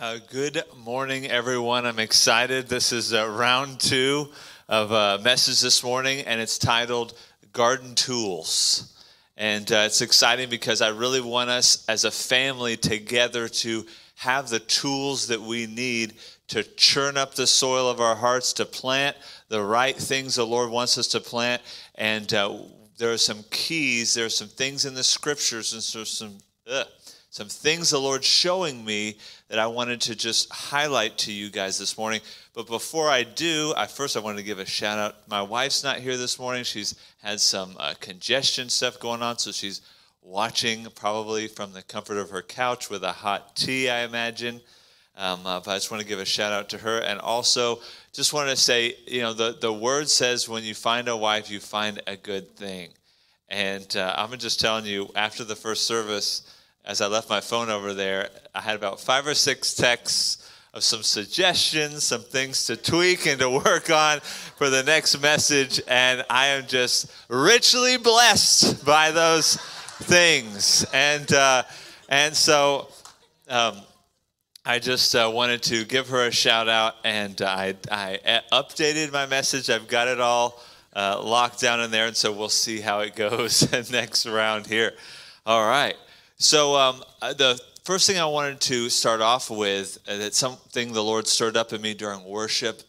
Uh, good morning, everyone. I'm excited. This is uh, round two of a message this morning, and it's titled Garden Tools. And uh, it's exciting because I really want us as a family together to have the tools that we need to churn up the soil of our hearts, to plant the right things the Lord wants us to plant. And uh, there are some keys, there are some things in the scriptures, and so some. Ugh, some things the Lord's showing me that I wanted to just highlight to you guys this morning. But before I do, I first I wanted to give a shout out. My wife's not here this morning. She's had some uh, congestion stuff going on, so she's watching probably from the comfort of her couch with a hot tea, I imagine. Um, uh, but I just want to give a shout out to her, and also just want to say, you know, the the word says when you find a wife, you find a good thing. And uh, I'm just telling you, after the first service as I left my phone over there, I had about five or six texts of some suggestions, some things to tweak and to work on for the next message. And I am just richly blessed by those things. And, uh, and so um, I just uh, wanted to give her a shout out. And I, I updated my message, I've got it all. Uh, locked down in there, and so we'll see how it goes next round here. All right. So um, the first thing I wanted to start off with, uh, that something the Lord stirred up in me during worship,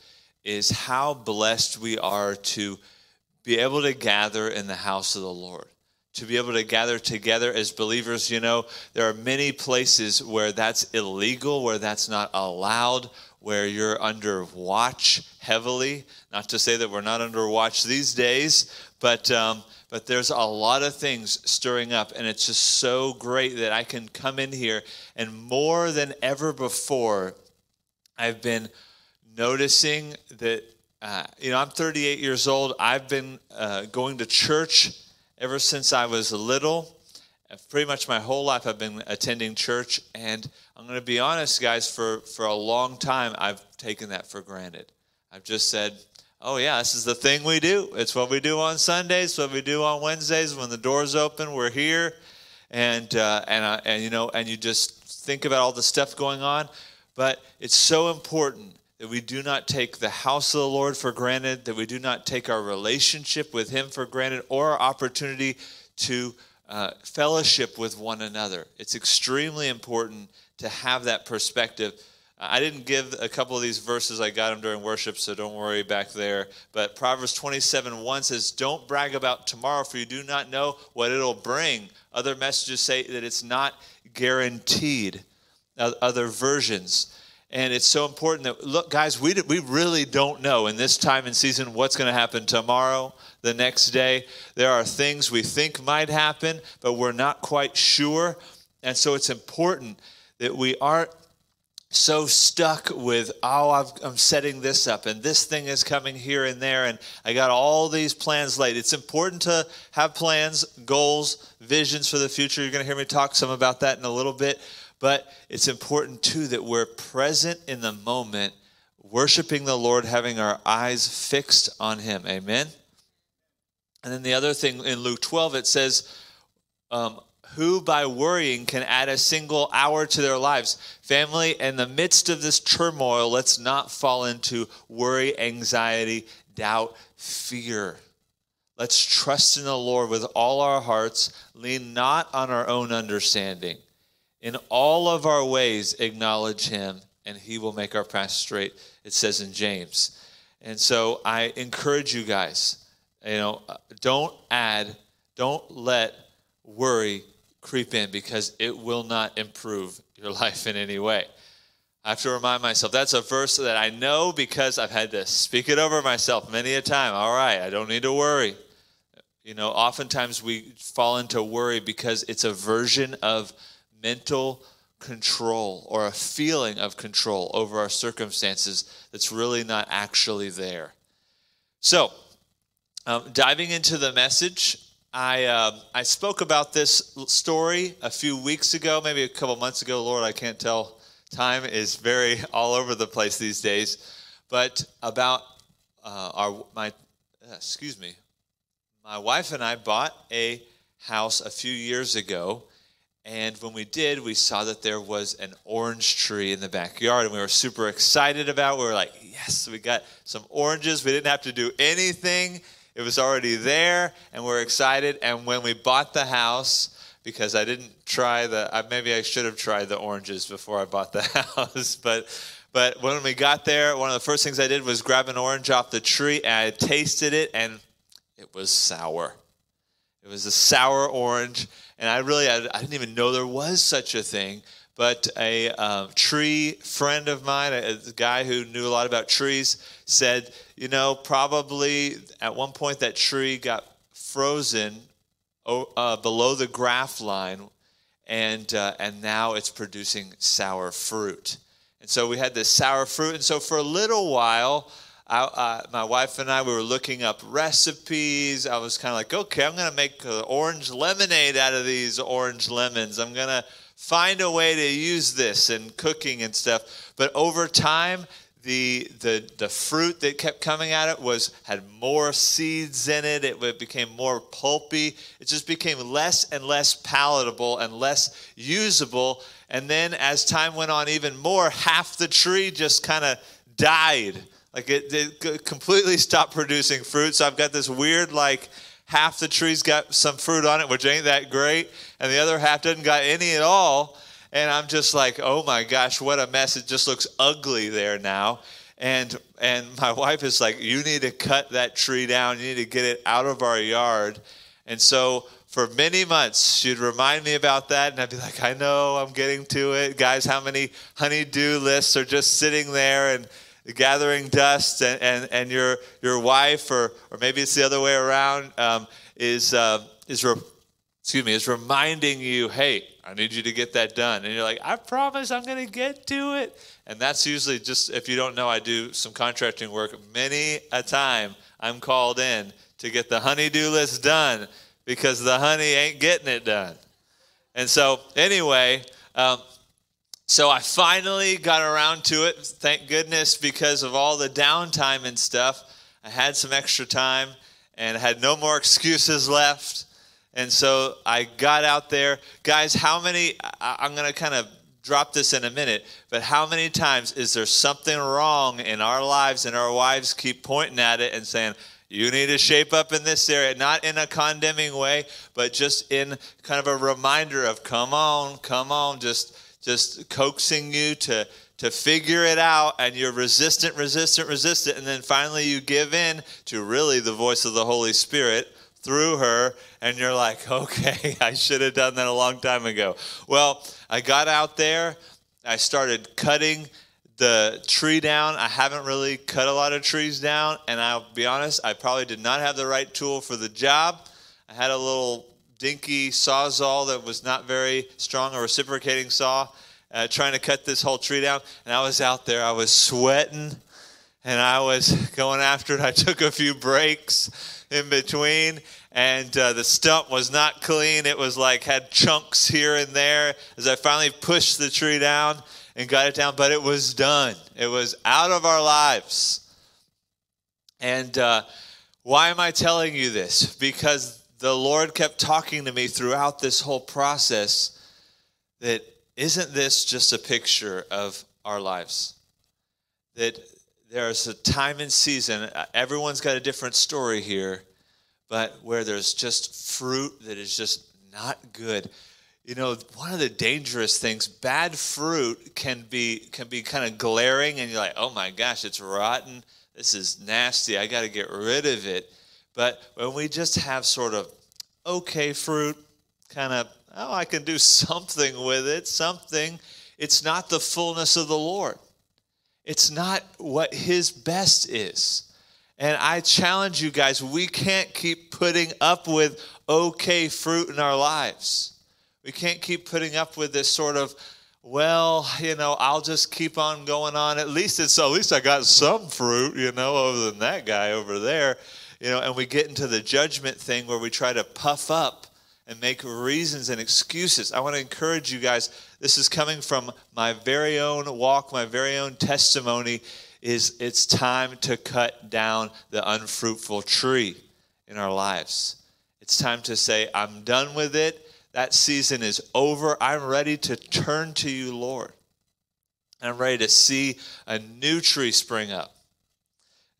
is how blessed we are to be able to gather in the house of the Lord. To be able to gather together as believers, you know, there are many places where that's illegal, where that's not allowed, where you're under watch heavily. Not to say that we're not under watch these days, but um, but there's a lot of things stirring up, and it's just so great that I can come in here and more than ever before, I've been noticing that, uh, you know, I'm 38 years old. I've been uh, going to church ever since I was little. Uh, pretty much my whole life, I've been attending church, and I'm going to be honest, guys, for, for a long time, I've taken that for granted. I've just said, oh yeah, this is the thing we do. It's what we do on Sundays, what we do on Wednesdays when the doors open. We're here, and uh, and uh, and you know, and you just think about all the stuff going on. But it's so important that we do not take the house of the Lord for granted, that we do not take our relationship with Him for granted, or our opportunity to uh, fellowship with one another. It's extremely important to have that perspective I didn't give a couple of these verses, I got them during worship, so don't worry back there. But Proverbs 27 1 says, Don't brag about tomorrow, for you do not know what it'll bring. Other messages say that it's not guaranteed, other versions. And it's so important that, look, guys, we, we really don't know in this time and season what's going to happen tomorrow, the next day. There are things we think might happen, but we're not quite sure. And so it's important that we aren't so stuck with, oh, i am setting this up and this thing is coming here and there, and I got all these plans laid. It's important to have plans, goals, visions for the future. You're going to hear me talk some about that in a little bit, but it's important too that we're present in the moment, worshiping the Lord, having our eyes fixed on Him. Amen. And then the other thing in Luke 12, it says, um, who by worrying can add a single hour to their lives. Family, in the midst of this turmoil, let's not fall into worry, anxiety, doubt, fear. Let's trust in the Lord with all our hearts, lean not on our own understanding. In all of our ways, acknowledge Him, and He will make our path straight, it says in James. And so I encourage you guys, you know, uh, don't add, don't let worry creep in because it will not improve your life in any way. I have to remind myself that's a verse that I know because I've had to speak it over myself many a time. All right, I don't need to worry. You know, oftentimes we fall into worry because it's a version of mental control or a feeling of control over our circumstances that's really not actually there. So, um, diving into the message, I, uh, I spoke about this story a few weeks ago, maybe a couple months ago. Lord, I can't tell. Time is very all over the place these days. But about uh, our my uh, excuse me, my wife and I bought a house a few years ago, And when we did, we saw that there was an orange tree in the backyard, and we were super excited about. It. We were like, "Yes, we got some oranges. We didn't have to do anything; it was already there, and we're excited." And when we bought the house, because I didn't try the, maybe I should have tried the oranges before I bought the house, but but when we got there, one of the first things I did was grab an orange off the tree, and I tasted it, and it was sour. It was a sour orange and I really I, I didn't even know there was such a thing. But a um, tree friend of mine, a, a guy who knew a lot about trees, said, you know, probably at one point that tree got frozen uh, below the graft line, and uh, and now it's producing sour fruit. And so we had this sour fruit, and so for a little while, I, uh, my wife and I, we were looking up recipes. I was kind of like, okay, I'm going to make orange lemonade out of these orange lemons. I'm going to find a way to use this in cooking and stuff. But over time, the, the, the fruit that kept coming at it was had more seeds in it. It became more pulpy. It just became less and less palatable and less usable. And then as time went on, even more, half the tree just kind of died like it, it completely stopped producing fruit. So I've got this weird, like, half the tree's got some fruit on it, which ain't that great, and the other half doesn't got any at all. And I'm just like, oh my gosh, what a mess. It just looks ugly there now. And and my wife is like, you need to cut that tree down. You need to get it out of our yard. And so for many months, she'd remind me about that, and I'd be like, I know, I'm getting to it. Guys, how many honey-do lists are just sitting there and gathering dust and, and, and your, your wife, or, or maybe it's the other way around, um, is, uh, is, re- excuse me, is reminding you, hey, I need you to get that done. And you're like, I promise I'm going to get to it. And that's usually just, if you don't know, I do some contracting work. Many a time I'm called in to get the honey-do list done because the honey ain't getting it done. And so, anyway, um, so I finally got around to it. Thank goodness because of all the downtime and stuff. I had some extra time and had no more excuses left. And so I got out there. Guys, how many, I'm going to kind of drop this in a minute, but how many times is there something wrong in our lives and our wives keep pointing at it and saying, you need to shape up in this area, not in a condemning way, but just in kind of a reminder of, come on, come on, just just coaxing you to to figure it out and you're resistant resistant resistant and then finally you give in to really the voice of the holy spirit through her and you're like okay i should have done that a long time ago. Well i got out there i started cutting the tree down. I haven't really cut a lot of trees down and i'll be honest i probably did not have the right tool for the job. I had a little dinky sawzall that was not very strong, a reciprocating saw, uh, trying to cut this whole tree down. And I was out there, I was sweating and I was going after it. I took a few breaks in between, and uh, the stump was not clean. It was like had chunks here and there as I finally pushed the tree down and got it down, but it was done. It was out of our lives. And uh, why am I telling you this? Because the Lord kept talking to me throughout this whole process that isn't this just a picture of our lives? That there's a time and season, everyone's got a different story here, but where there's just fruit that is just not good. You know, one of the dangerous things, bad fruit can be can be kind of glaring and you're like, "Oh my gosh, it's rotten. This is nasty. I got to get rid of it." But when we just have sort of okay fruit, kind of, oh, I can do something with it, something, it's not the fullness of the Lord. It's not what His best is. And I challenge you guys, we can't keep putting up with okay fruit in our lives. We can't keep putting up with this sort of, well, you know, I'll just keep on going on. At least it's at least I got some fruit, you know, other than that guy over there you know, and we get into the judgment thing where we try to puff up and make reasons and excuses. I want to encourage you guys. This is coming from my very own walk, my very own testimony is it's time to cut down the unfruitful tree in our lives. It's time to say I'm done with it. that season is over. I'm ready to turn to you, Lord. I'm ready to see a new tree spring up.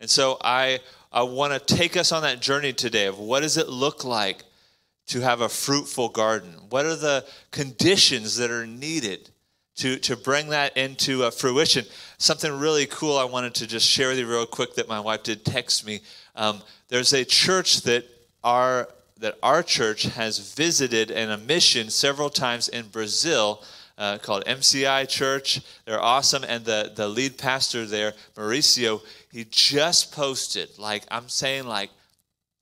And so I, I want to take us on that journey today of what does it look like to have a fruitful garden? What are the conditions that are needed to, to bring that into fruition? Something really cool I wanted to just share with you real quick that my wife did text me. Um, there's a church that our that our church has visited in a mission several times in Brazil uh, called MCI Church. They're awesome. And the, the lead pastor there, Mauricio, he just posted, like I'm saying, like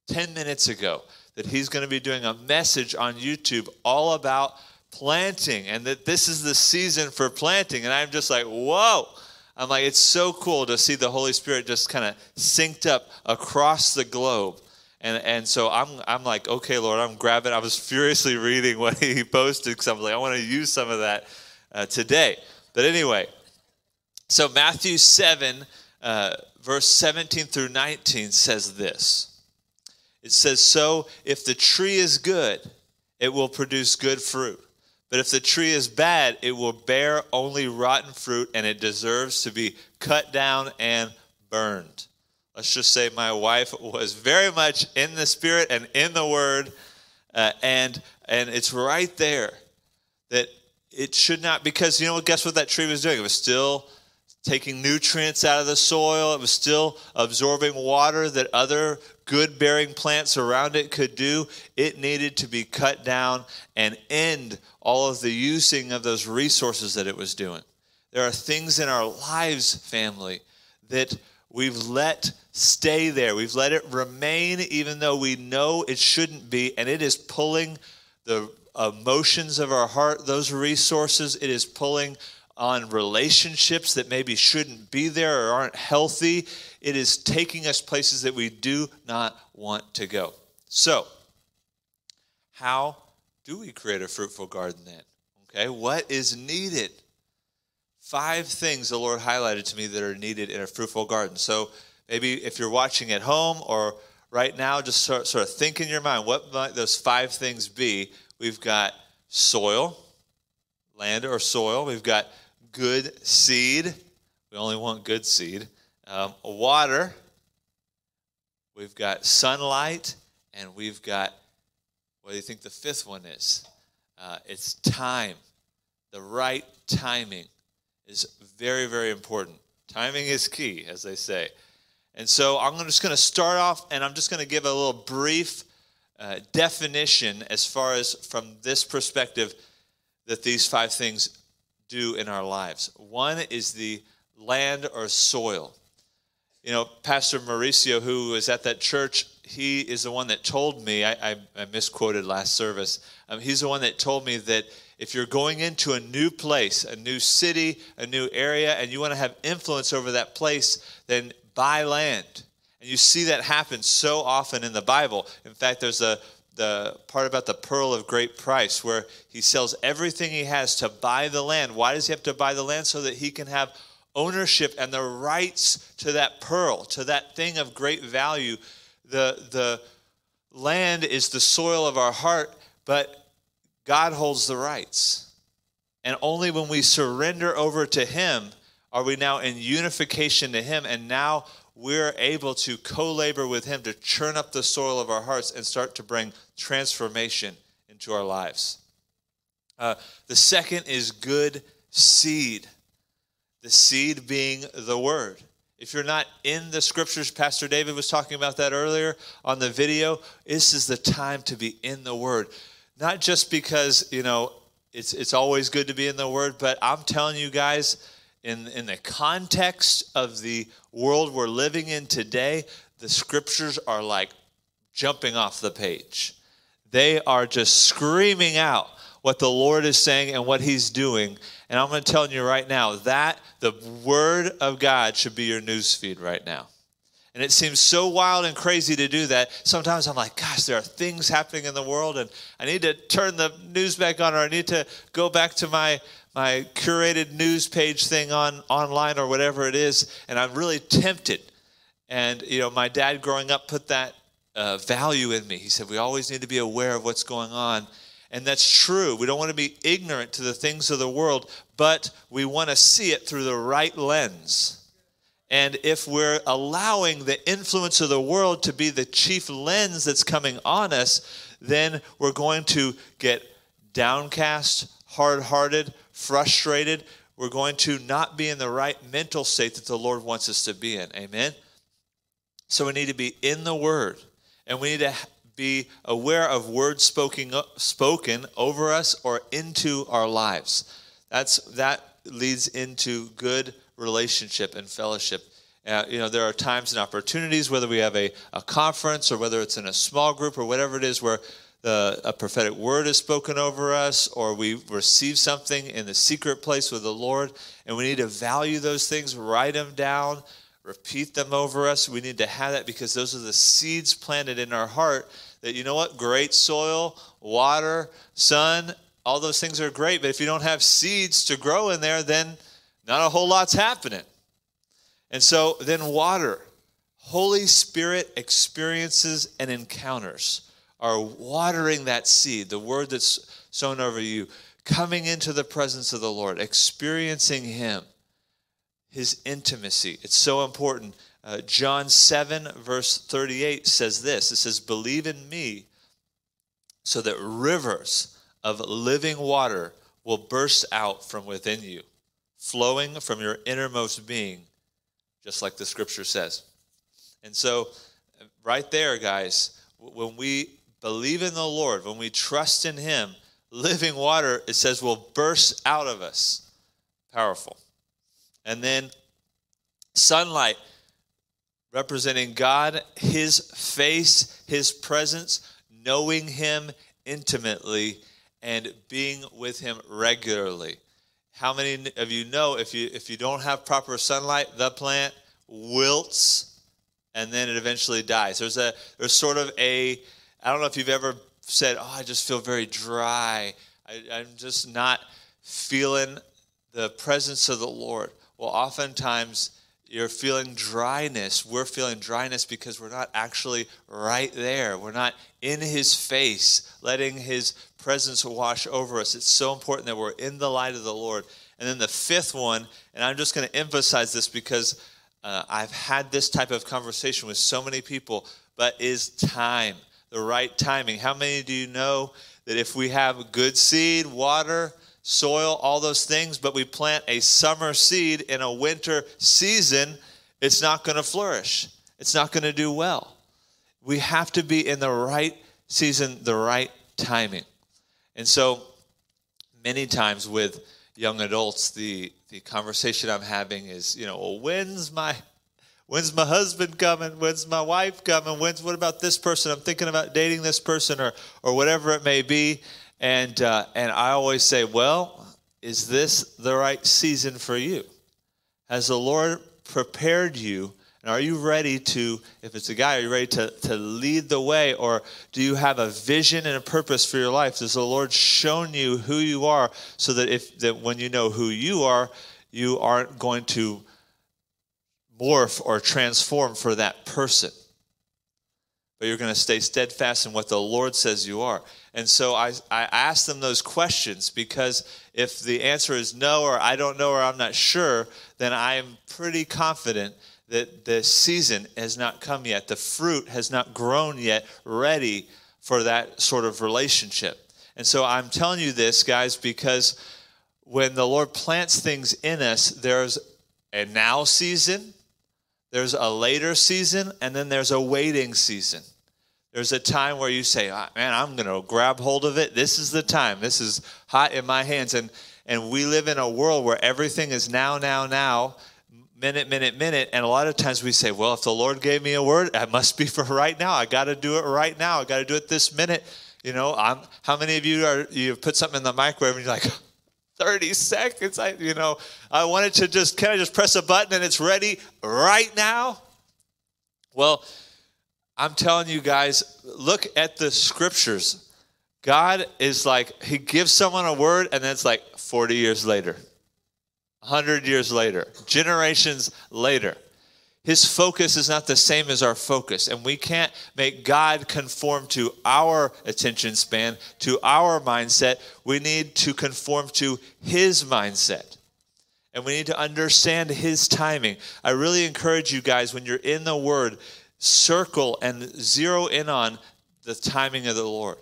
10 minutes ago, that he's going to be doing a message on YouTube all about planting and that this is the season for planting. And I'm just like, whoa. I'm like, it's so cool to see the Holy Spirit just kind of synced up across the globe and, and so I'm, I'm like, okay, Lord, I'm grabbing. I was furiously reading what he posted because I'm like, I want to use some of that uh, today. But anyway, so Matthew 7, uh, verse 17 through 19 says this It says, So if the tree is good, it will produce good fruit. But if the tree is bad, it will bear only rotten fruit and it deserves to be cut down and burned let's just say my wife was very much in the spirit and in the word uh, and and it's right there that it should not because you know guess what that tree was doing? It was still taking nutrients out of the soil. It was still absorbing water that other good bearing plants around it could do. It needed to be cut down and end all of the using of those resources that it was doing. There are things in our lives family that we've let stay there. We've let it remain even though we know it shouldn't be, and it is pulling the emotions of our heart, those resources. It is pulling on relationships that maybe shouldn't be there or aren't healthy. It is taking us places that we do not want to go. So, how do we create a fruitful garden then? Okay, what is needed? Five things the Lord highlighted to me that are needed in a fruitful garden. So, Maybe if you're watching at home or right now, just sort, sort of think in your mind what might those five things be? We've got soil, land or soil. We've got good seed. We only want good seed. Um, water. We've got sunlight. And we've got, what do you think the fifth one is? Uh, it's time. The right timing is very, very important. Timing is key, as they say. And so I'm just going to start off and I'm just going to give a little brief uh, definition as far as from this perspective that these five things do in our lives. One is the land or soil. You know, Pastor Mauricio, who was at that church, he is the one that told me, I, I, I misquoted last service, um, he's the one that told me that if you're going into a new place, a new city, a new area, and you want to have influence over that place, then buy land. And you see that happen so often in the Bible. In fact, there's a the part about the pearl of great price where he sells everything he has to buy the land. Why does he have to buy the land? So that he can have ownership and the rights to that pearl, to that thing of great value. The the land is the soil of our heart, but God holds the rights. And only when we surrender over to him are we now in unification to Him, and now we're able to co labor with Him to churn up the soil of our hearts and start to bring transformation into our lives. Uh, the second is good seed, the seed being the Word. If you're not in the scriptures, Pastor David was talking about that earlier on the video. This is the time to be in the Word. Not just because, you know, it's, it's always good to be in the Word, but I'm telling you guys, in, in the context of the world we're living in today, the scriptures are like jumping off the page. They are just screaming out what the Lord is saying and what He's doing. And I'm going to tell you right now that the Word of God should be your news feed right now. And it seems so wild and crazy to do that. Sometimes I'm like, gosh, there are things happening in the world, and I need to turn the news back on, or I need to go back to my my curated news page thing on online or whatever it is, and I'm really tempted. And you know, my dad growing up put that uh, value in me. He said we always need to be aware of what's going on. And that's true. We don't want to be ignorant to the things of the world, but we want to see it through the right lens. And if we're allowing the influence of the world to be the chief lens that's coming on us, then we're going to get downcast, hard hearted, frustrated. We're going to not be in the right mental state that the Lord wants us to be in. Amen? So we need to be in the Word, and we need to be aware of words spoken, spoken over us or into our lives. That's, that leads into good relationship and fellowship. Uh, you know, there are times and opportunities, whether we have a, a conference or whether it's in a small group or whatever it is, where the, a prophetic word is spoken over us or we receive something in the secret place with the Lord. And we need to value those things, write them down, repeat them over us. We need to have that because those are the seeds planted in our heart that, you know what, great soil, water, sun, all those things are great. But if you don't have seeds to grow in there, then not a whole lot's happening. And so then water, Holy Spirit experiences and encounters are watering that seed, the word that's sown over you, coming into the presence of the Lord, experiencing Him, His intimacy. It's so important. Uh, John 7, verse 38 says this It says, Believe in me, so that rivers of living water will burst out from within you, flowing from your innermost being, just like the scripture says. And so, right there, guys, when we believe in the Lord, when we trust in Him, living water, it says, will burst out of us. Powerful. And then sunlight, representing God, His face, His presence, knowing Him intimately, and being with Him regularly. How many of you know if you if you don't have proper sunlight, the plant wilts and then it eventually dies. There's a there's sort of a I don't know if you've ever said, Oh, I just feel very dry. I, I'm just not feeling the presence of the Lord. Well, oftentimes you're feeling dryness. We're feeling dryness because we're not actually right there. We're not in His face, letting His presence wash over us. It's so important that we're in the light of the Lord. And then the fifth one, and I'm just going to emphasize this because uh, I've had this type of conversation with so many people, but is time the right timing. How many do you know that if we have good seed, water, soil, all those things, but we plant a summer seed in a winter season, it's not going to flourish. It's not going to do well. We have to be in the right season, the right timing. And so many times with young adults, the, the conversation I'm having is, you know, well, when's my When's my husband coming? When's my wife coming? When's what about this person? I'm thinking about dating this person or or whatever it may be. And uh, and I always say, well, is this the right season for you? Has the Lord prepared you? And are you ready to, if it's a guy, are you ready to, to lead the way? Or do you have a vision and a purpose for your life? Has the Lord shown you who you are so that if that when you know who you are, you aren't going to morph or transform for that person. But you're going to stay steadfast in what the Lord says you are. And so I, I ask them those questions because if the answer is no, or I don't know, or I'm not sure, then I'm pretty confident that the season has not come yet. The fruit has not grown yet, ready for that sort of relationship. And so I'm telling you this, guys, because when the Lord plants things in us, there's a now season there's a later season, and then there's a waiting season. There's a time where you say, oh, "Man, I'm going to grab hold of it. This is the time. This is hot in my hands." And and we live in a world where everything is now, now, now, minute, minute, minute. And a lot of times we say, "Well, if the Lord gave me a word, it must be for right now. I got to do it right now. I got to do it this minute." You know, I'm, how many of you are you put something in the microwave and you're like, 30 seconds. I, you know, I wanted to just, can I just press a button and it's ready right now? Well, I'm telling you guys, look at the scriptures. God is like, He gives someone a word and then it's like 40 years later, 100 years later, generations later. His focus is not the same as our focus, and we can't make God conform to our attention span, to our mindset. We need to conform to His mindset. And we need to understand His timing. I really encourage you guys, when you're in the Word, circle and zero in on the timing of the Lord,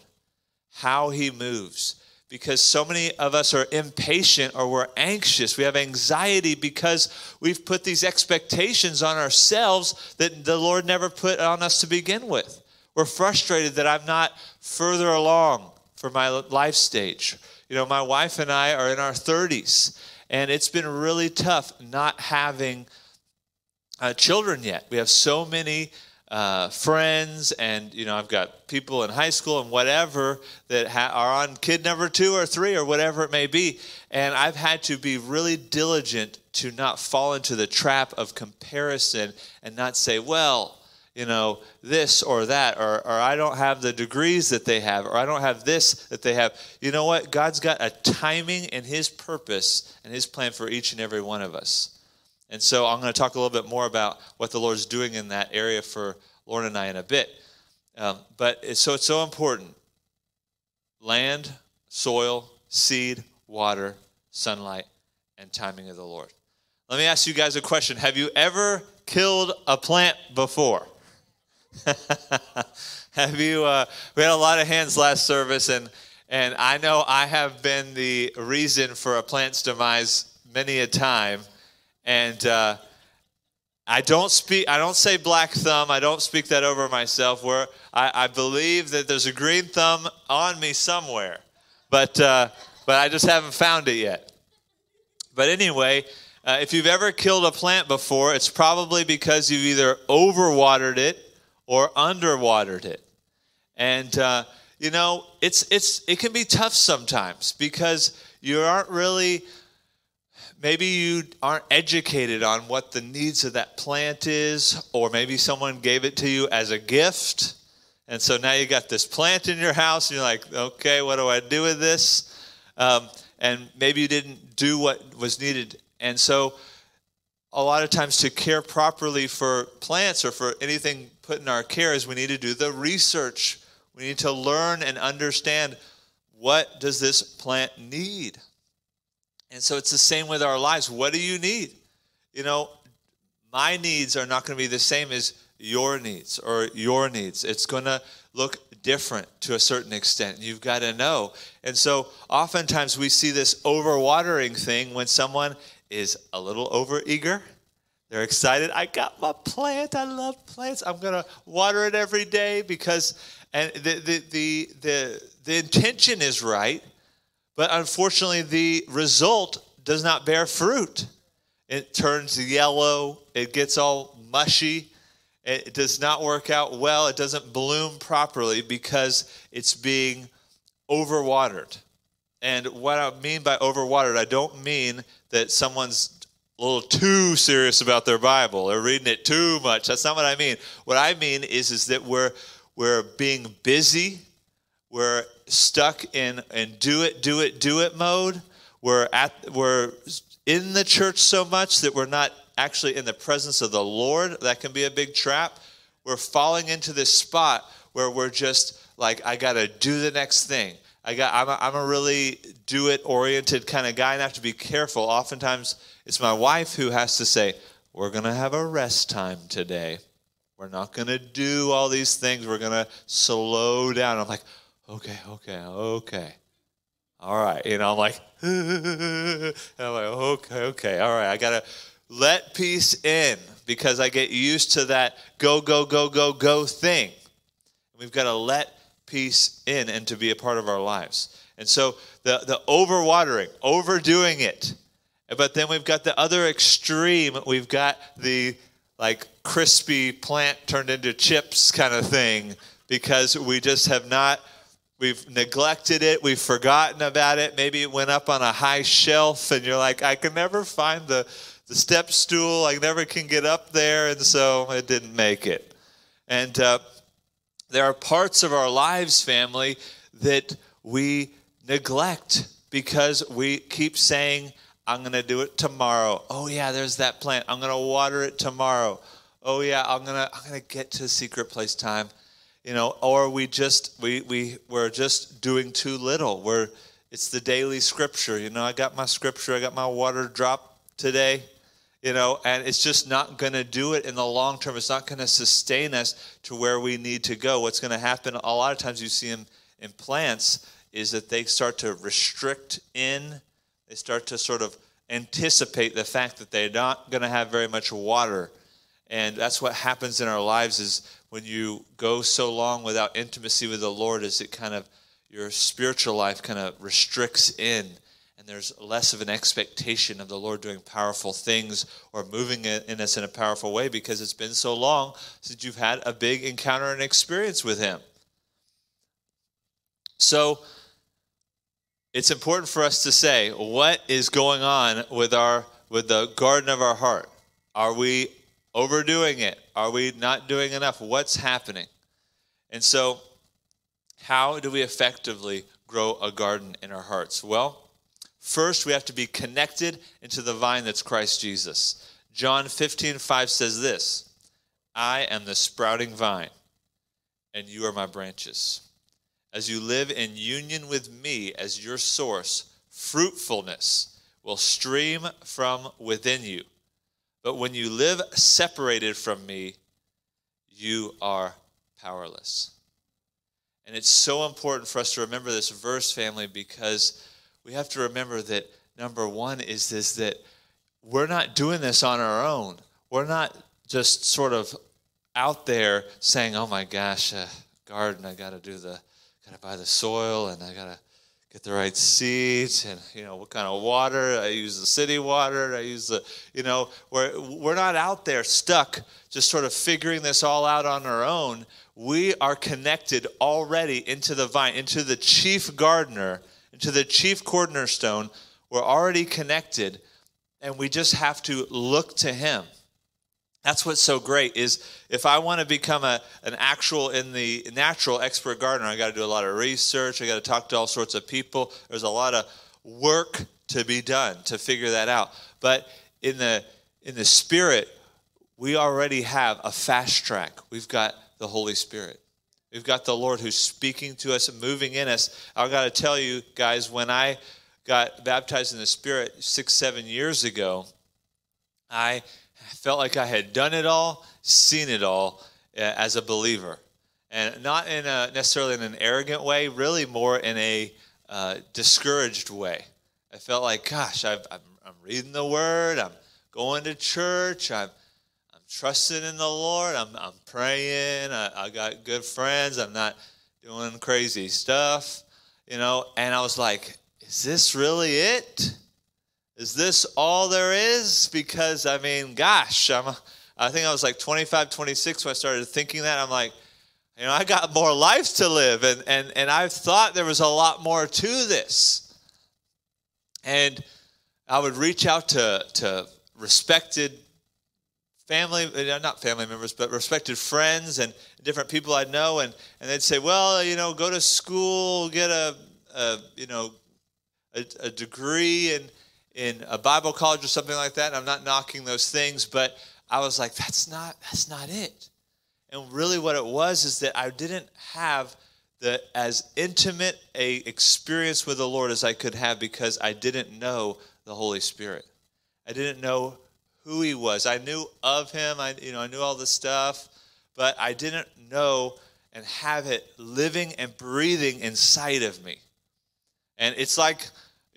how He moves because so many of us are impatient or we're anxious. We have anxiety because we've put these expectations on ourselves that the Lord never put on us to begin with. We're frustrated that I'm not further along for my life stage. You know, my wife and I are in our 30s, and it's been really tough not having uh, children yet. We have so many uh, friends and you know i've got people in high school and whatever that ha- are on kid number two or three or whatever it may be. And i've had to be really diligent to not fall into the trap of comparison and not say well you know this or that or, or i don't have the degrees that they have or i don't have this that they have. You know what? God's got a timing and his purpose and his plan for each and every one of us and so I'm going to talk a little bit more about what the Lord's doing in that area for Lauren and I in a bit. Um, but it's, so it's so important land, soil, seed, water, sunlight, and timing of the Lord. Let me ask you guys a question Have you ever killed a plant before? have you? Uh, we had a lot of hands last service, and and I know I have been the reason for a plant's demise many a time. And uh, I don't speak. I don't say black thumb. I don't speak that over myself. Where I, I believe that there's a green thumb on me somewhere, but uh, but I just haven't found it yet. But anyway, uh, if you've ever killed a plant before, it's probably because you've either overwatered it or underwatered it, and uh, you know it's it's it can be tough sometimes because you aren't really maybe you aren't educated on what the needs of that plant is, or maybe someone gave it to you as a gift. And so now you got this plant in your house, and you're like, okay, what do I do with this? Um, and maybe you didn't do what was needed. And so, a lot of times, to care properly for plants or for anything put in our care, is we need to do the research. We need to learn and understand what does this plant need and so it's the same with our lives. What do you need? You know, my needs are not going to be the same as your needs or your needs. It's going to look different to a certain extent. You've got to know. And so oftentimes we see this overwatering thing when someone is a little overeager. They're excited. I got my plant. I love plants. I'm going to water it every day because and the the the the, the intention is right, but unfortunately, the result does not bear fruit. It turns yellow, it gets all mushy, it does not work out well, it doesn't bloom properly because it's being overwatered. And what I mean by overwatered, I don't mean that someone's a little too serious about their Bible. They're reading it too much. That's not what I mean. What I mean is, is that we're, we're being busy we're stuck in in do it, do it, do it mode. We're at we're in the church so much that we're not actually in the presence of the Lord. That can be a big trap. We're falling into this spot where we're just like, I got to do the next thing. I got, I'm a, I'm a really do it oriented kind of guy, and I have to be careful. Oftentimes, it's my wife who has to say, We're going to have a rest time today. We're not going to do all these things. We're going to slow down. I'm like, okay, okay, okay. All right. And I'm like, I'm like, okay, okay, all right. I got to let peace in because I get used to that go, go, go, go, go thing. We've got to let peace in and to be a part of our lives. And so the, the overwatering, overdoing it. But then we've got the other extreme. We've got the like crispy plant turned into chips kind of thing because we just have not We've neglected it. We've forgotten about it. Maybe it went up on a high shelf, and you're like, I can never find the, the step stool. I never can get up there, and so it didn't make it. And uh, there are parts of our lives, family, that we neglect because we keep saying, I'm going to do it tomorrow. Oh, yeah, there's that plant. I'm going to water it tomorrow. oh yeah, I'm gonna I'm gonna get to secret place time, you know, or we just we we we're just doing too little. We're it's the daily scripture. You know, I got my scripture, I got my water drop today, you know, and it's just not going to do it in the long term. It's not going to sustain us to where we need to go. What's going to happen a lot of times you see in, in plants is that they start to restrict in, they start to sort of anticipate the fact that they're not going to have very much water. And that's what happens in our lives is when you go so long without intimacy with the Lord is it kind of your spiritual life kind of restricts in and there's less of an expectation of the Lord doing powerful things or moving in us in a powerful way because it's been so long since you've had a big encounter and experience with Him. So it's important for us to say what is going on with our with the garden of our heart. Are we overdoing it? Are we not doing enough? What's happening? And so how do we effectively grow a garden in our hearts? Well, first we have to be connected into the vine that's Christ Jesus. John 15, 5 says this I am the sprouting vine, and you are my branches. As you live in union with me as your source, fruitfulness will stream from within you. But when you live separated from me, you are powerless. And it's so important for us to remember this verse, family, because we have to remember that number one is this that we're not doing this on our own. We're not just sort of out there saying, oh my gosh, uh, garden, I got to do the, got to buy the soil and I got to get the right seeds and you know what kind of water i use the city water i use the you know we're, we're not out there stuck just sort of figuring this all out on our own we are connected already into the vine, into the chief gardener, into the chief cornerstone. We're already connected, and we just have to look to him. That's what's so great is if I want to become a, an actual in the natural expert gardener, I got to do a lot of research. I got to talk to all sorts of people. There's a lot of work to be done to figure that out. But in the in the spirit, we already have a fast track. We've got the Holy Spirit. We've got the Lord who's speaking to us and moving in us. I got to tell you guys, when I got baptized in the Spirit six, seven years ago, I felt like I had done it all, seen it all uh, as a believer. And not in a, necessarily in an arrogant way, really more in a uh, discouraged way. I felt like, gosh, i am reading the Word, I'm going to church, I'm trusting in the Lord. I'm, I'm praying. I, I got good friends. I'm not doing crazy stuff, you know. And I was like, is this really it? Is this all there is? Because, I mean, gosh, I'm, I think I was like 25, 26 when I started thinking that. I'm like, you know, I got more life to live. And, and, and I thought there was a lot more to this. And I would reach out to, to respected family, uh, not family members, but respected friends and different people I know, and, and they'd say, well, you know, go to school, get a, a you know, a, a, degree in, in a Bible college or something like that. And I'm not knocking those things, but I was like, that's not, that's not it. And really what it was is that I didn't have the as intimate a experience with the Lord as I could have because I didn't know the Holy Spirit. I didn't know who he was. I knew of him. I you know I knew all the stuff, but I didn't know and have it living and breathing inside of me. And it's like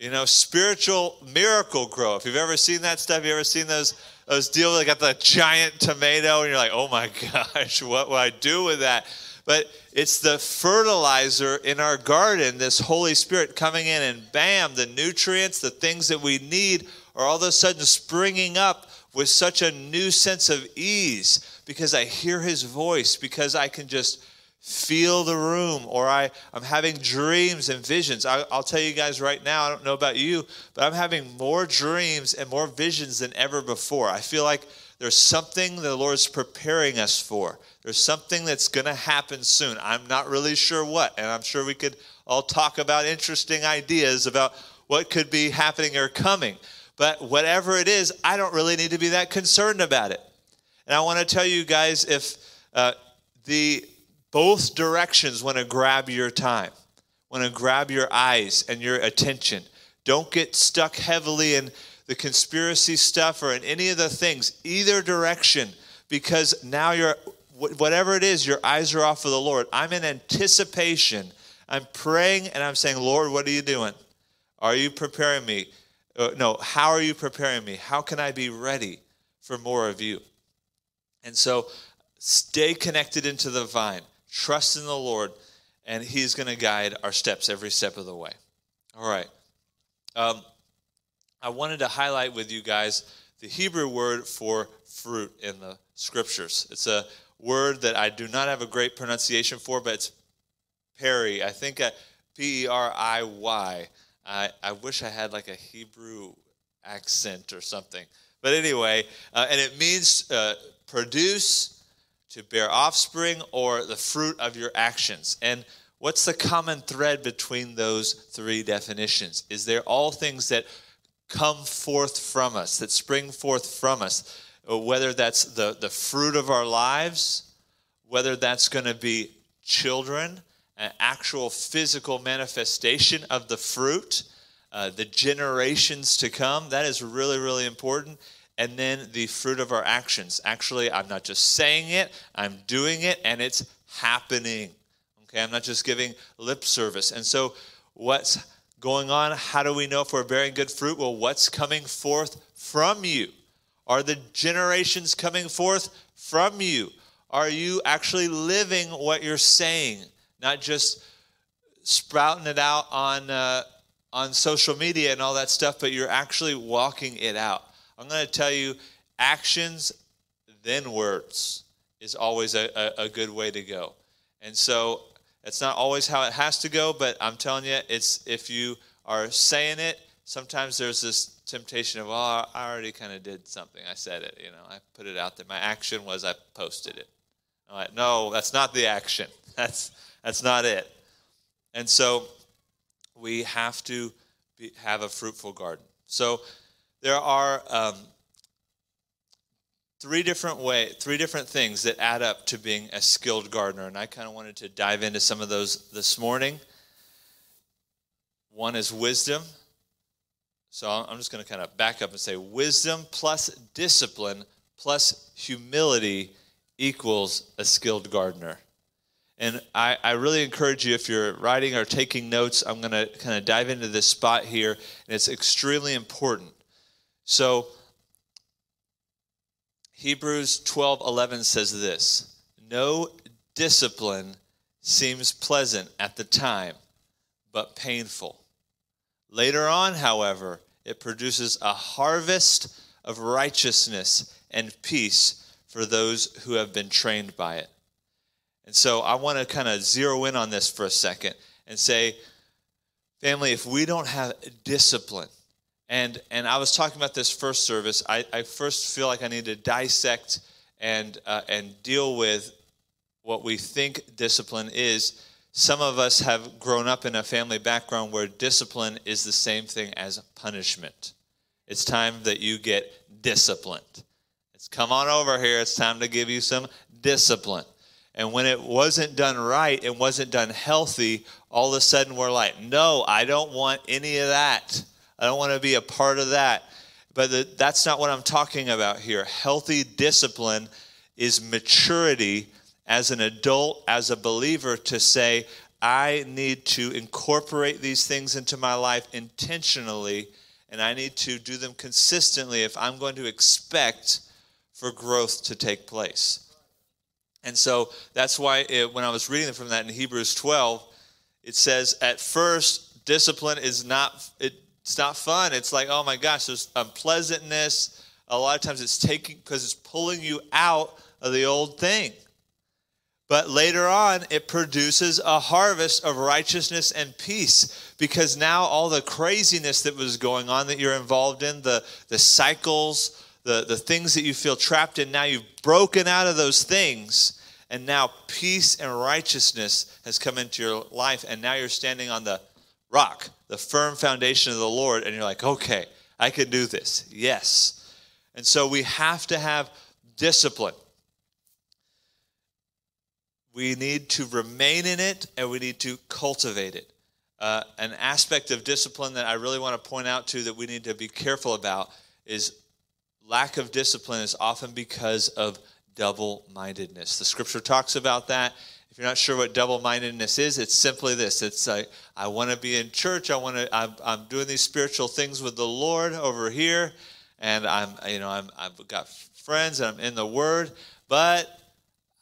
you know spiritual Miracle-Gro. If you've ever seen that stuff, you ever seen those those deals? They got the giant tomato, and you're like, oh my gosh, what will I do with that? But it's the fertilizer in our garden, this Holy Spirit coming in, and bam, the nutrients, the things that we need are all of a sudden springing up with such a new sense of ease because I hear his voice, because I can just feel the room, or I, I'm having dreams and visions. I, I'll tell you guys right now, I don't know about you, but I'm having more dreams and more visions than ever before. I feel like there's something the Lord's preparing us for. There's something that's going to happen soon. I'm not really sure what, and I'm sure we could all talk about interesting ideas about what could be happening or coming. But whatever it is, I don't really need to be that concerned about it. And I want to tell you guys if uh, the both directions want to grab your time, want to grab your eyes and your attention. Don't get stuck heavily in the conspiracy stuff or in any of the things, either direction, because now you're, whatever it is, your eyes are off of the Lord. I'm in anticipation. I'm praying and I'm saying, Lord, what are you doing? Are you preparing me? Uh, no, how are you preparing me? How can I be ready for more of you? And so stay connected into the vine, trust in the Lord, and He's going to guide our steps every step of the way. All right. Um, I wanted to highlight with you guys the Hebrew word for fruit in the scriptures. It's a word that I do not have a great pronunciation for, but it's peri. I think P E R I Y. I, I wish I had like a Hebrew accent or something. But anyway, uh, and it means uh, produce, to bear offspring, or the fruit of your actions. And what's the common thread between those three definitions? Is there all things that come forth from us, that spring forth from us, whether that's the, the fruit of our lives, whether that's going to be children, an actual physical manifestation of the fruit, uh, the generations to come. That is really, really important. And then the fruit of our actions. Actually, I'm not just saying it, I'm doing it, and it's happening. Okay, I'm not just giving lip service. And so, what's going on? How do we know if we're bearing good fruit? Well, what's coming forth from you? Are the generations coming forth from you? Are you actually living what you're saying? Not just sprouting it out on uh, on social media and all that stuff, but you're actually walking it out. I'm going to tell you, actions, then words is always a, a, a good way to go. And so it's not always how it has to go, but I'm telling you, it's if you are saying it, sometimes there's this temptation of, oh, I already kind of did something. I said it, you know, I put it out there. My action was I posted it. I'm like, no, that's not the action. That's that's not it. And so we have to be, have a fruitful garden. So there are um, three different way, three different things that add up to being a skilled gardener, and I kind of wanted to dive into some of those this morning. One is wisdom. So I'm just going to kind of back up and say wisdom plus discipline plus humility equals a skilled gardener. And I, I really encourage you, if you're writing or taking notes, I'm going to kind of dive into this spot here, and it's extremely important. So, Hebrews 12 11 says this No discipline seems pleasant at the time, but painful. Later on, however, it produces a harvest of righteousness and peace for those who have been trained by it. And so I want to kind of zero in on this for a second and say, family, if we don't have discipline, and, and I was talking about this first service, I, I first feel like I need to dissect and, uh, and deal with what we think discipline is. Some of us have grown up in a family background where discipline is the same thing as punishment. It's time that you get disciplined. It's come on over here. It's time to give you some discipline. And when it wasn't done right and wasn't done healthy, all of a sudden we're like, no, I don't want any of that. I don't want to be a part of that. But the, that's not what I'm talking about here. Healthy discipline is maturity as an adult, as a believer, to say, I need to incorporate these things into my life intentionally, and I need to do them consistently if I'm going to expect for growth to take place. And so that's why it, when I was reading from that in Hebrews 12, it says at first discipline is not it, it's not fun. It's like oh my gosh, there's unpleasantness. A lot of times it's taking because it's pulling you out of the old thing. But later on, it produces a harvest of righteousness and peace because now all the craziness that was going on that you're involved in, the, the cycles, the, the things that you feel trapped in, now you've broken out of those things. And now peace and righteousness has come into your life. And now you're standing on the rock, the firm foundation of the Lord. And you're like, okay, I can do this. Yes. And so we have to have discipline. We need to remain in it and we need to cultivate it. Uh, an aspect of discipline that I really want to point out to that we need to be careful about is lack of discipline is often because of double mindedness. The scripture talks about that. If you're not sure what double mindedness is, it's simply this it's like, I want to be in church. I want to, I'm, I'm doing these spiritual things with the Lord over here. And I'm, you know, I'm, I've got friends and I'm in the Word, but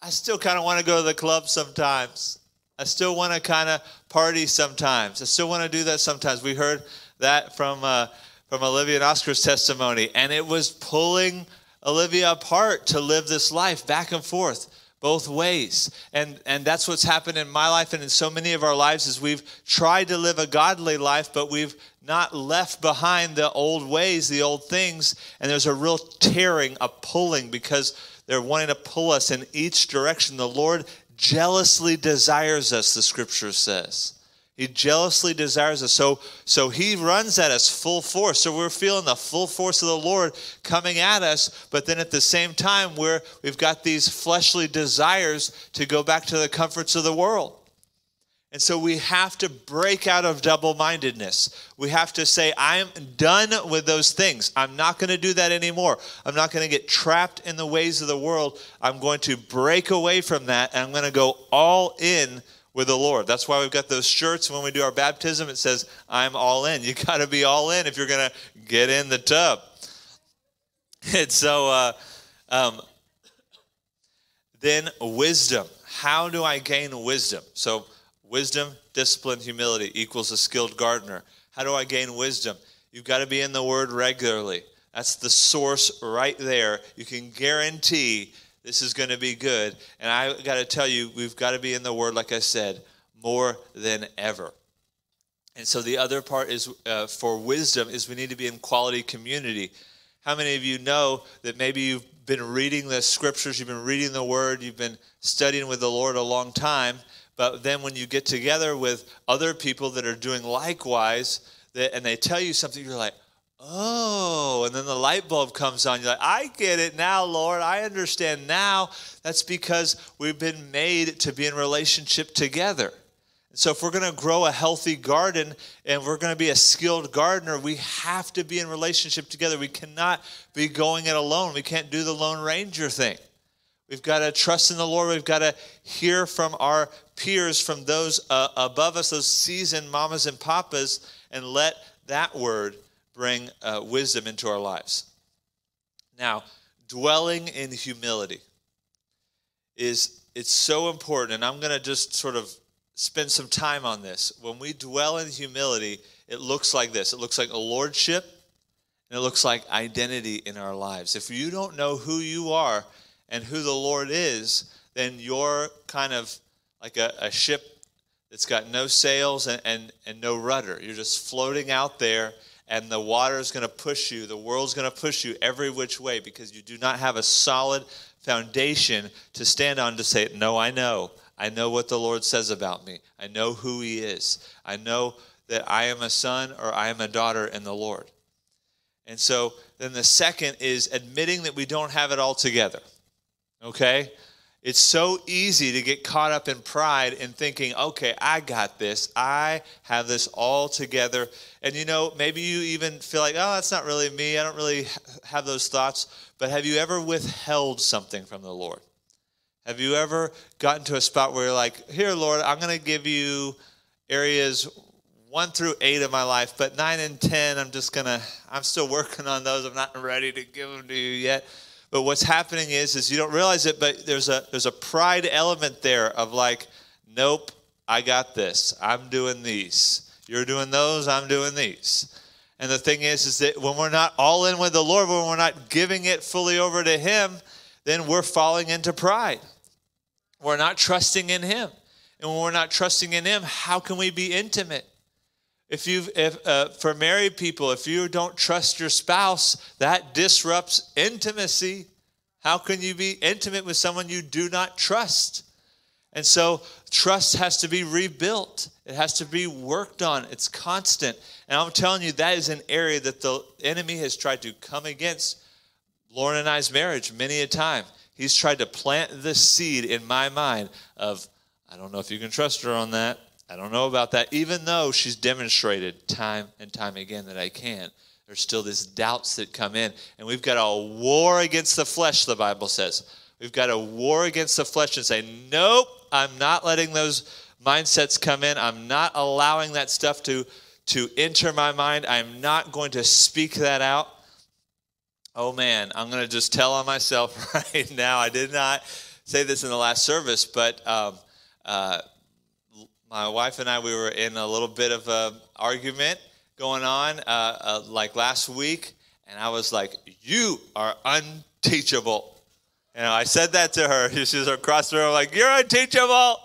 I still kind of want to go to the club sometimes. I still want to kind of party sometimes. I still want to do that sometimes. We heard that from uh, from Olivia and Oscar's testimony, and it was pulling Olivia apart to live this life back and forth both ways. And and that's what's happened in my life and in so many of our lives is we've tried to live a godly life but we've not left behind the old ways the old things. And there's a real tearing a pulling because they're wanting to pull us in each direction. The lord jealously desires us the scripture says he jealously desires us. So, so he runs at us full force. So we're feeling the full force of the Lord coming at us, but then at the same time, we're, we've got these fleshly desires to go back to the comforts of the world. And so we have to break out of double mindedness. We have to say, I'm done with those things. I'm not going to do that anymore. I'm not going to get trapped in the ways of the world. I'm going to break away from that and I'm going to go all in with the Lord. That's why we've got those shirts. When we do our baptism, it says, I'm all in. You got to be all in if you're going to get in the tub. And so, uh, um, then wisdom. How do I gain wisdom? So, wisdom, discipline, humility equals a skilled gardener. How do I gain wisdom? You've got to be in the Word regularly. That's the source right there. You can guarantee this is going to be good. And I got to tell you, we've got to be in the Word, like I said, more than ever. And so the other part is uh, for wisdom is we need to be in quality community. How many of you know that maybe you've been reading the scriptures, you've been reading the Word, you've been studying with the Lord a long time, but then when you get together with other people that are doing likewise, that, and they tell you something, you're like, Oh, and then the light bulb comes on. You're like, I get it now, Lord. I understand now. That's because we've been made to be in relationship together. So, if we're going to grow a healthy garden and we're going to be a skilled gardener, we have to be in relationship together. We cannot be going it alone. We can't do the Lone Ranger thing. We've got to trust in the Lord. We've got to hear from our peers, from those uh, above us, those seasoned mamas and papas, and let that word bring uh, wisdom into our lives. Now, dwelling in humility is it's so important and I'm going to just sort of spend some time on this. When we dwell in humility, it looks like this. It looks like a lordship and it looks like identity in our lives. If you don't know who you are and who the Lord is, then you're kind of like a, a ship that's got no sails and, and, and no rudder. You're just floating out there and the water is going to push you, the world's going to push you every which way because you do not have a solid foundation to stand on to say, No, I know. I know what the Lord says about me. I know who He is. I know that I am a son or I am a daughter in the Lord. And so then the second is admitting that we don't have it all together. Okay? It's so easy to get caught up in pride and thinking, okay, I got this. I have this all together. And you know, maybe you even feel like, oh, that's not really me. I don't really have those thoughts. But have you ever withheld something from the Lord? Have you ever gotten to a spot where you're like, here, Lord, I'm going to give you areas one through eight of my life, but nine and 10, I'm just going to, I'm still working on those. I'm not ready to give them to you yet. But what's happening is, is you don't realize it, but there's a there's a pride element there of like, nope, I got this. I'm doing these. You're doing those. I'm doing these. And the thing is, is that when we're not all in with the Lord, when we're not giving it fully over to Him, then we're falling into pride. We're not trusting in Him. And when we're not trusting in Him, how can we be intimate? If you, if uh, for married people, if you don't trust your spouse, that disrupts intimacy. How can you be intimate with someone you do not trust? And so trust has to be rebuilt. It has to be worked on. It's constant. And I'm telling you, that is an area that the enemy has tried to come against Lauren and I's marriage many a time. He's tried to plant this seed in my mind of, I don't know if you can trust her on that. I don't know about that. Even though she's demonstrated time and time again that I can, there's still these doubts that come in. And we've got a war against the flesh, the Bible says. We've got a war against the flesh and say, nope, I'm not letting those mindsets come in. I'm not allowing that stuff to, to enter my mind. I'm not going to speak that out. Oh man, I'm going to just tell on myself right now. I did not say this in the last service, but um, uh, my wife and I, we were in a little bit of an argument going on uh, uh, like last week, and I was like, You are unteachable. You know, I said that to her. She was across the room, like, You're unteachable.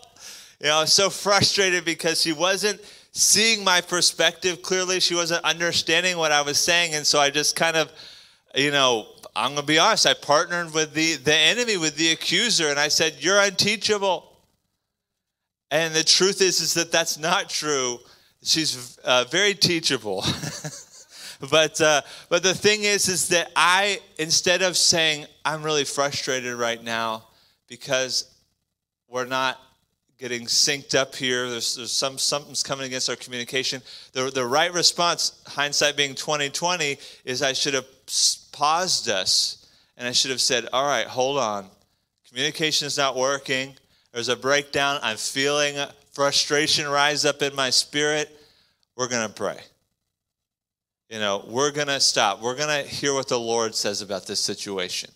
You know, I was so frustrated because she wasn't seeing my perspective clearly. She wasn't understanding what I was saying. And so I just kind of, you know, I'm going to be honest. I partnered with the, the enemy, with the accuser, and I said, You're unteachable. And the truth is, is that that's not true. She's uh, very teachable. but uh, but the thing is is that I instead of saying I'm really frustrated right now because we're not getting synced up here. There's, there's some something's coming against our communication. The, the right response, hindsight being 2020, is I should have paused us and I should have said, all right, hold on. Communication is not working. There's a breakdown. I'm feeling frustration rise up in my spirit. We're going to pray. You know, we're going to stop. We're going to hear what the Lord says about this situation.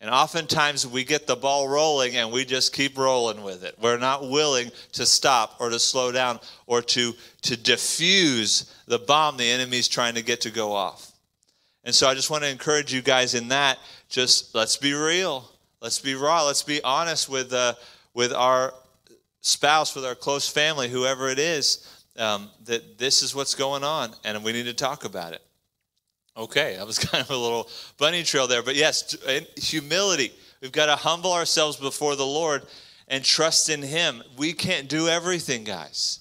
And oftentimes we get the ball rolling and we just keep rolling with it. We're not willing to stop or to slow down or to, to diffuse the bomb the enemy's trying to get to go off. And so I just want to encourage you guys in that. Just let's be real. Let's be raw. Let's be honest with, uh, with our spouse, with our close family, whoever it is, um, that this is what's going on and we need to talk about it. Okay, that was kind of a little bunny trail there. But yes, humility. We've got to humble ourselves before the Lord and trust in Him. We can't do everything, guys.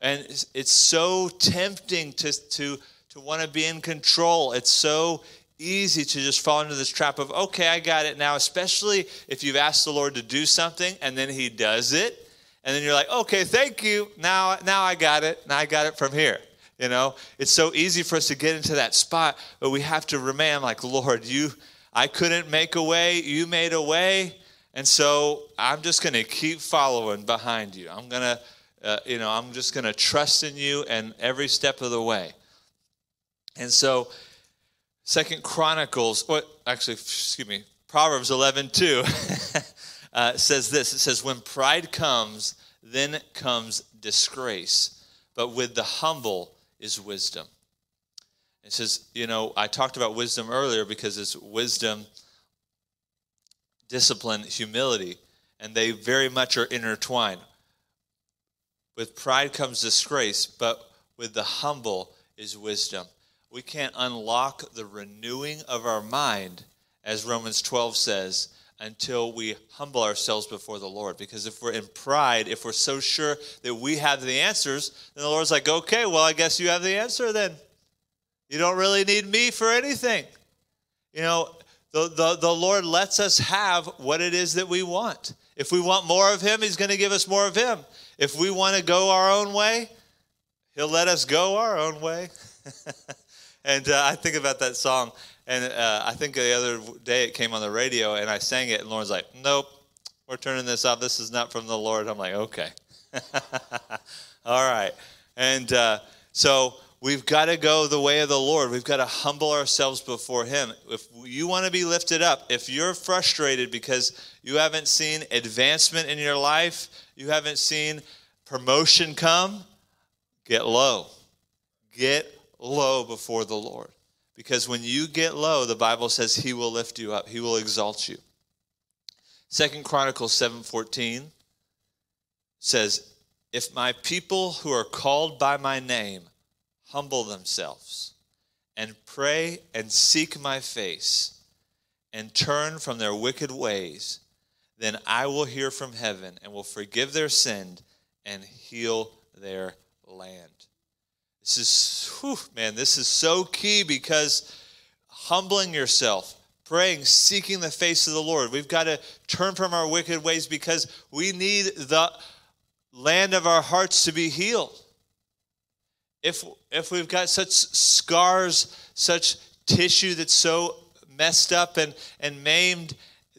And it's so tempting to, to, to want to be in control. It's so easy to just fall into this trap of, okay, I got it now, especially if you've asked the Lord to do something and then He does it. And then you're like, okay, thank you. Now, now I got it. Now I got it from here. You know, it's so easy for us to get into that spot, but we have to remain like, Lord, you, I couldn't make a way, you made a way, and so I'm just going to keep following behind you. I'm going to, uh, you know, I'm just going to trust in you and every step of the way. And so, Second Chronicles, what actually, excuse me, Proverbs 11 2 uh, says this. It says, "When pride comes, then comes disgrace, but with the humble." is wisdom. It says, you know, I talked about wisdom earlier because it's wisdom, discipline, humility, and they very much are intertwined. With pride comes disgrace, but with the humble is wisdom. We can't unlock the renewing of our mind, as Romans 12 says, until we humble ourselves before the Lord. Because if we're in pride, if we're so sure that we have the answers, then the Lord's like, okay, well, I guess you have the answer then. You don't really need me for anything. You know, the, the, the Lord lets us have what it is that we want. If we want more of Him, He's going to give us more of Him. If we want to go our own way, He'll let us go our own way. and uh, I think about that song and uh, I think the other day it came on the radio, and I sang it, and Lauren's like, "Nope, we're turning this off. This is not from the Lord." I'm like, "Okay, all right." And uh, so we've got to go the way of the Lord. We've got to humble ourselves before Him. If you want to be lifted up, if you're frustrated because you haven't seen advancement in your life, you haven't seen promotion come, get low. Get low before the Lord. Because when you get low, the Bible says he will lift you up. He will exalt you. Second Chronicles 7:14 says, "If my people who are called by my name humble themselves and pray and seek my face and turn from their wicked ways, then I will hear from heaven and will forgive their sin and heal their land." This is, whew, man, this is so key because humbling yourself, praying, seeking the face of the Lord. We've got to turn from our wicked ways because we need the land of our hearts to be healed. If, if we've got such scars, such tissue that's so messed up and, and maimed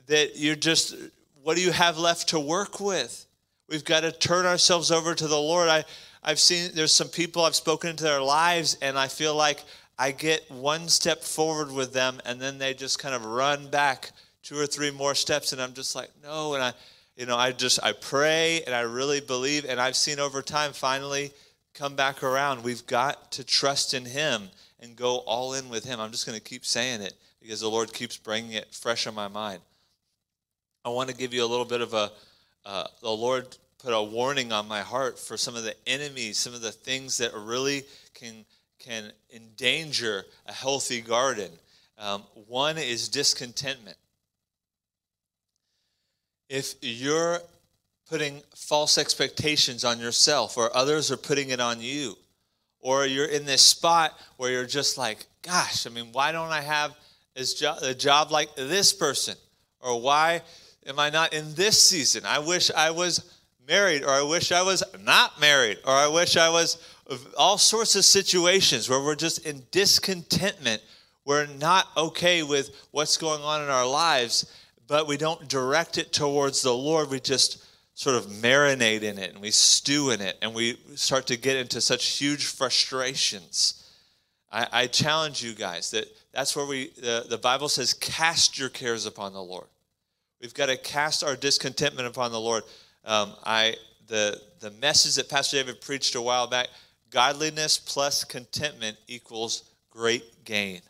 that you're just, what do you have left to work with? We've got to turn ourselves over to the Lord. I, I've seen there's some people I've spoken into their lives, and I feel like I get one step forward with them, and then they just kind of run back two or three more steps, and I'm just like, no. And I, you know, I just I pray and I really believe, and I've seen over time finally come back around. We've got to trust in Him and go all in with Him. I'm just going to keep saying it because the Lord keeps bringing it fresh on my mind. I want to give you a little bit of a. Uh, the Lord put a warning on my heart for some of the enemies, some of the things that really can can endanger a healthy garden. Um, one is discontentment. If you're putting false expectations on yourself, or others are putting it on you, or you're in this spot where you're just like, gosh, I mean, why don't I have a job like this person? Or why am I not in this season? I wish I was married, or I wish I was not married, or I wish I was all sorts of situations where we're just in discontentment. We're not okay with what's going on in our lives, but we don't direct it towards the Lord. We just sort of marinate in it and we stew in it and we start to get into such huge frustrations. I, I challenge you guys that that's where we, the, the Bible says, cast your cares upon the Lord. We've got to cast our discontentment upon the Lord. Um, I the the message that Pastor David preached a while back Godliness plus contentment equals great gain.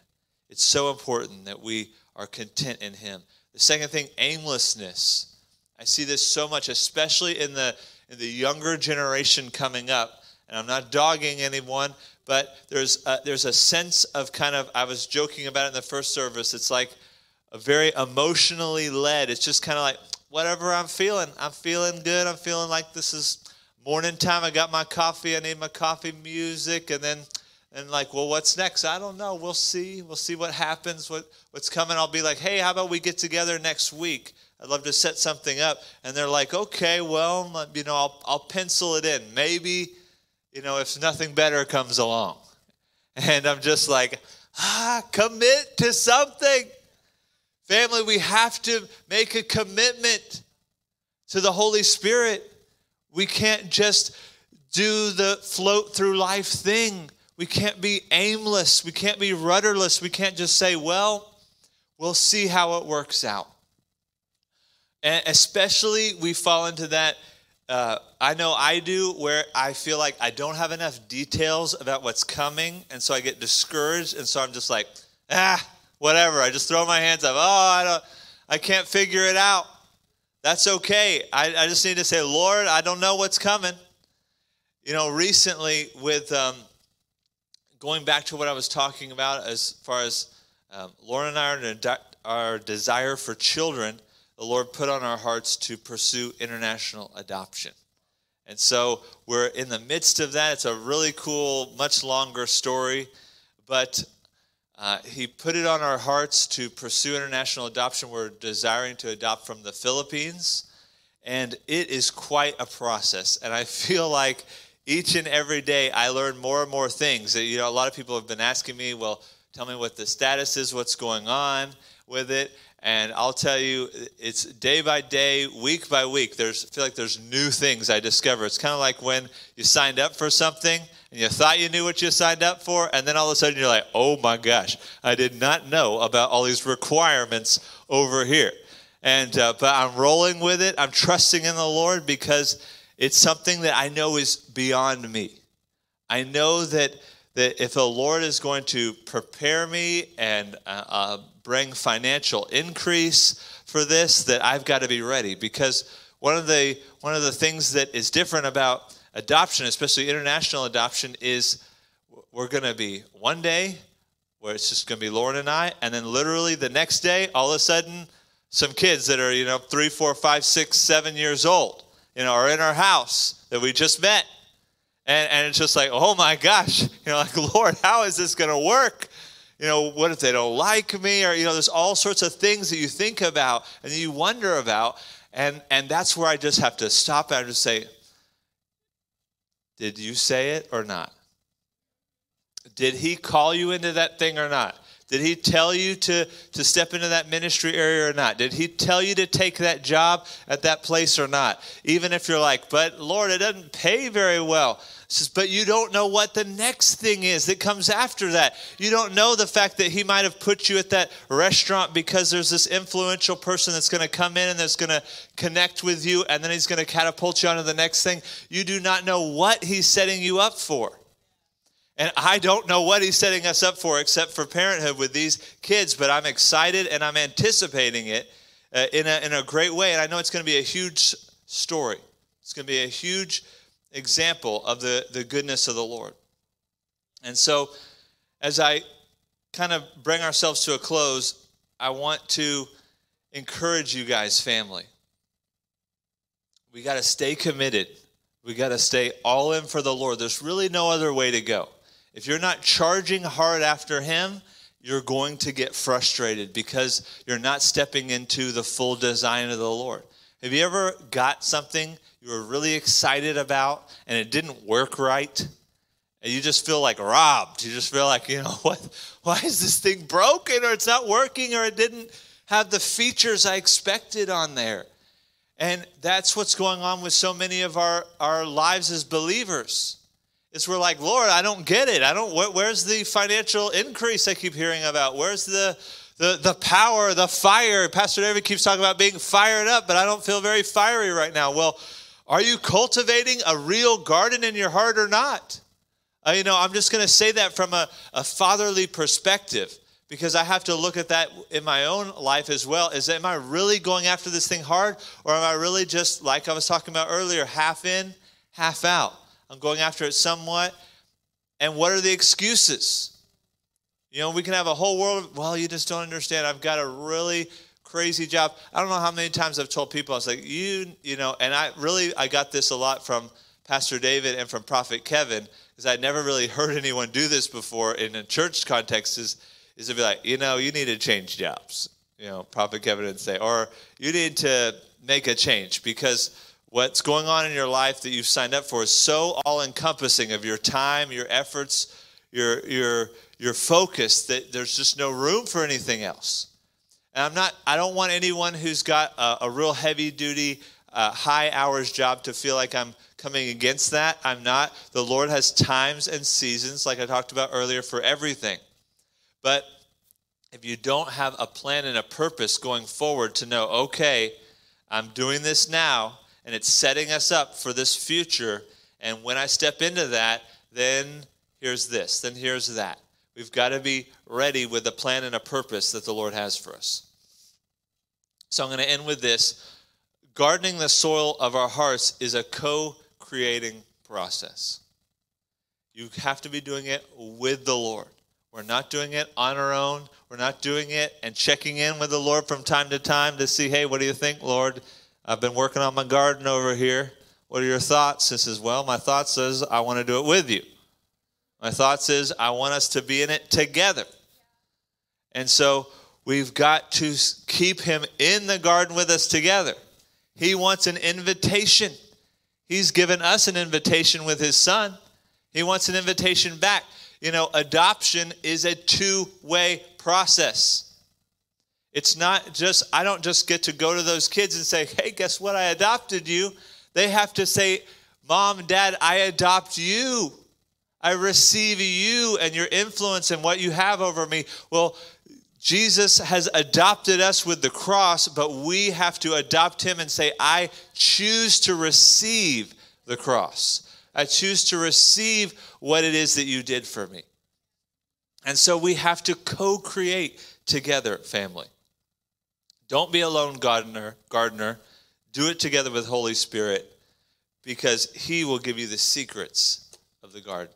It's so important that we are content in Him. The second thing, aimlessness. I see this so much, especially in the in the younger generation coming up. And I'm not dogging anyone, but there's a, there's a sense of kind of I was joking about it in the first service. It's like a very emotionally led. It's just kind of like whatever I'm feeling. I'm feeling good. I'm feeling like this is morning time. I got my coffee. I need my coffee music. And then and like well what's next? I don't know. We'll see. We'll see what happens what what's coming. I'll be like hey how about we get together next week? I'd love to set something up. And they're like okay well you know i'll, I'll pencil it in. Maybe you know if nothing better comes along. And i'm just like ah commit to something family we have to make a commitment to the holy spirit we can't just do the float through life thing. We can't be aimless. We can't be rudderless. We can't just say, well, we'll see how it works out. And especially, we fall into that. Uh, I know I do, where I feel like I don't have enough details about what's coming, and so I get discouraged, and so I'm just like, ah, whatever. I just throw my hands up. Oh, I don't, I can't figure it out. That's okay. I, I just need to say, Lord, I don't know what's coming. You know, recently, with um, going back to what I was talking about as far as um, Lauren and I are our desire for children, the Lord put on our hearts to pursue international adoption. And so we're in the midst of that. It's a really cool, much longer story, but uh, he put it on our hearts to pursue international adoption. We're desiring to adopt from the Philippines, and it is quite a process. And I feel like each and every day I learn more and more things. You know, a lot of people have been asking me, well, tell me what the status is, what's going on with it. And I'll tell you, it's day by day, week by week. There's I feel like there's new things I discover. It's kind of like when you signed up for something and you thought you knew what you signed up for, and then all of a sudden you're like, oh my gosh, I did not know about all these requirements over here. And uh, but I'm rolling with it. I'm trusting in the Lord because it's something that I know is beyond me. I know that that if the Lord is going to prepare me and uh, uh, bring financial increase for this, that I've got to be ready. Because one of the one of the things that is different about adoption, especially international adoption, is we're going to be one day where it's just going to be Lauren and I, and then literally the next day, all of a sudden, some kids that are you know three, four, five, six, seven years old, you know, are in our house that we just met and, and it's just like, oh my gosh, you know, like, Lord, how is this going to work? you know, what if they don't like me? Or, you know, there's all sorts of things that you think about and you wonder about. And, and that's where I just have to stop and just say, did you say it or not? Did he call you into that thing or not? Did he tell you to, to step into that ministry area or not? Did he tell you to take that job at that place or not? Even if you're like, but Lord, it doesn't pay very well. Says, but you don't know what the next thing is that comes after that. You don't know the fact that he might have put you at that restaurant because there's this influential person that's going to come in and that's going to connect with you, and then he's going to catapult you onto the next thing. You do not know what he's setting you up for. And I don't know what he's setting us up for except for parenthood with these kids, but I'm excited and I'm anticipating it uh, in, a, in a great way. And I know it's going to be a huge story. It's going to be a huge example of the, the goodness of the Lord. And so, as I kind of bring ourselves to a close, I want to encourage you guys, family. We got to stay committed. We got to stay all in for the Lord. There's really no other way to go. If you're not charging hard after Him, you're going to get frustrated because you're not stepping into the full design of the Lord. Have you ever got something you were really excited about and it didn't work right? And you just feel like robbed. You just feel like, you know, what why is this thing broken or it's not working or it didn't have the features I expected on there? And that's what's going on with so many of our, our lives as believers. Is we're like, Lord, I don't get it. I don't. where's the financial increase I keep hearing about? Where's the the the power, the fire? Pastor David keeps talking about being fired up, but I don't feel very fiery right now. Well, are you cultivating a real garden in your heart or not? Uh, you know, I'm just going to say that from a, a fatherly perspective because I have to look at that in my own life as well. Is am I really going after this thing hard, or am I really just like I was talking about earlier, half in, half out? I'm going after it somewhat. And what are the excuses? You know, we can have a whole world, well, you just don't understand. I've got a really crazy job. I don't know how many times I've told people, I was like, you, you know, and I really, I got this a lot from Pastor David and from Prophet Kevin, because I'd never really heard anyone do this before in a church context, is, is to be like, you know, you need to change jobs. You know, Prophet Kevin would say, or you need to make a change because what's going on in your life that you've signed up for is so all encompassing of your time, your efforts, your, your, your focus that there's just no room for anything else. And I'm not, I don't want anyone who's got a, a real heavy duty, uh, high hours job to feel like I'm coming against that. I'm not. The Lord has times and seasons, like I talked about earlier, for everything. But if you don't have a plan and a purpose going forward to know, okay, I'm doing this now, and it's setting us up for this future. And when I step into that, then here's this, then here's that. We've got to be ready with a plan and a purpose that the Lord has for us. So I'm going to end with this. Gardening the soil of our hearts is a co creating process. You have to be doing it with the Lord. We're not doing it on our own. We're not doing it and checking in with the Lord from time to time to see, hey, what do you think, Lord? I've been working on my garden over here. What are your thoughts? He says, Well, my thoughts is I want to do it with you. My thoughts is I want us to be in it together. And so we've got to keep him in the garden with us together. He wants an invitation. He's given us an invitation with his son. He wants an invitation back. You know, adoption is a two way process. It's not just, I don't just get to go to those kids and say, hey, guess what? I adopted you. They have to say, Mom, Dad, I adopt you. I receive you and your influence and what you have over me. Well, Jesus has adopted us with the cross, but we have to adopt him and say, I choose to receive the cross. I choose to receive what it is that you did for me. And so we have to co create together, family. Don't be a lone gardener, gardener. Do it together with Holy Spirit because he will give you the secrets of the garden.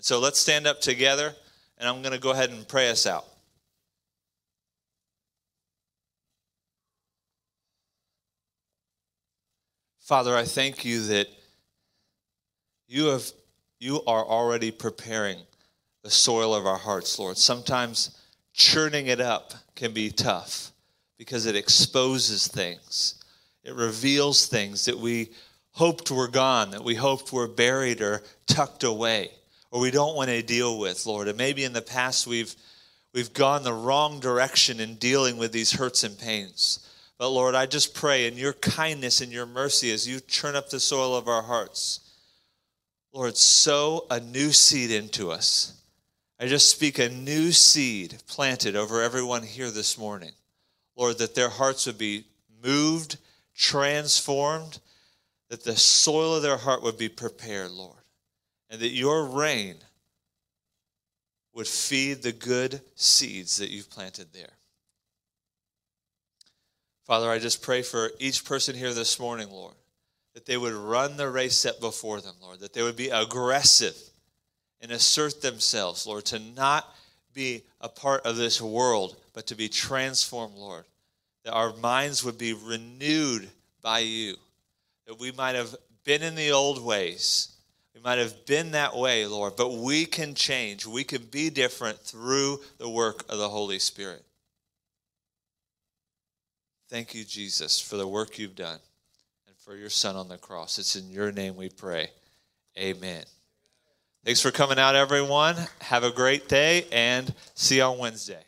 And so let's stand up together and I'm going to go ahead and pray us out. Father, I thank you that you have you are already preparing the soil of our hearts, Lord. Sometimes churning it up can be tough because it exposes things. It reveals things that we hoped were gone, that we hoped were buried or tucked away, or we don't want to deal with, Lord. And maybe in the past we've we've gone the wrong direction in dealing with these hurts and pains. But Lord, I just pray in your kindness and your mercy as you churn up the soil of our hearts. Lord, sow a new seed into us. I just speak a new seed planted over everyone here this morning. Lord, that their hearts would be moved, transformed, that the soil of their heart would be prepared, Lord, and that your rain would feed the good seeds that you've planted there. Father, I just pray for each person here this morning, Lord, that they would run the race set before them, Lord, that they would be aggressive and assert themselves, Lord, to not be a part of this world, but to be transformed, Lord, that our minds would be renewed by you, that we might have been in the old ways. Might have been that way, Lord, but we can change. We can be different through the work of the Holy Spirit. Thank you, Jesus, for the work you've done and for your Son on the cross. It's in your name we pray. Amen. Thanks for coming out, everyone. Have a great day and see you on Wednesday.